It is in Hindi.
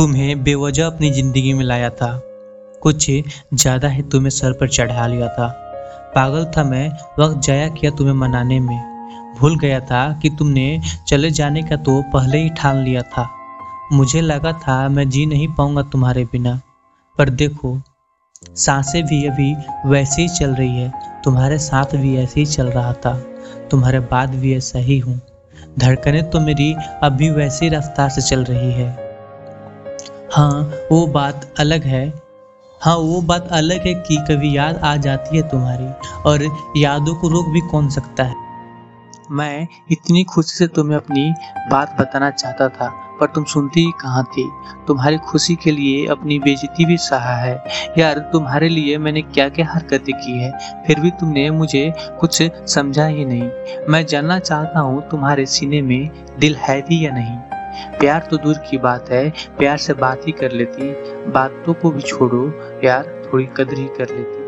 तुम्हें बेवजह अपनी ज़िंदगी में लाया था। कुछ ज़्यादा ही तुम्हें सर पर चढ़ा लिया था। पागल था मैं, वक्त जाया किया तुम्हें मनाने में। भूल गया था कि तुमने चले जाने का तो पहले ही ठान लिया था। मुझे लगा था मैं जी नहीं पाऊँगा तुम्हारे बिना। पर देखो, साँसें भी अभी वैसे ही चल रही है। तुम्हारे साथ भी ऐसे ही चल रहा था। तुम्हारे बाद भी ऐसा ही हूँ। धड़कने तो मेरी अभी वैसी रफ्तार से चल रही है। हाँ वो बात अलग है। हाँ वो बात अलग है कि कभी याद आ जाती है तुम्हारी, और यादों को रोक भी कौन सकता है? मैं इतनी खुशी से तुम्हें अपनी बात बताना चाहता था, पर तुम सुनती ही कहाँ थी? तुम्हारी खुशी के लिए अपनी बेजती भी सहा है। यार, तुम्हारे लिए मैंने क्या क्या हरकतें की है, फिर भी तुमने मुझे कुछ समझा ही नहीं। मैं जानना चाहता हूँ तुम्हारे सीने में दिल है भी या नहीं। प्यार तो दूर की बात है, प्यार से बात ही कर लेती, बातों को भी छोड़ो यार थोड़ी कदर ही कर लेती।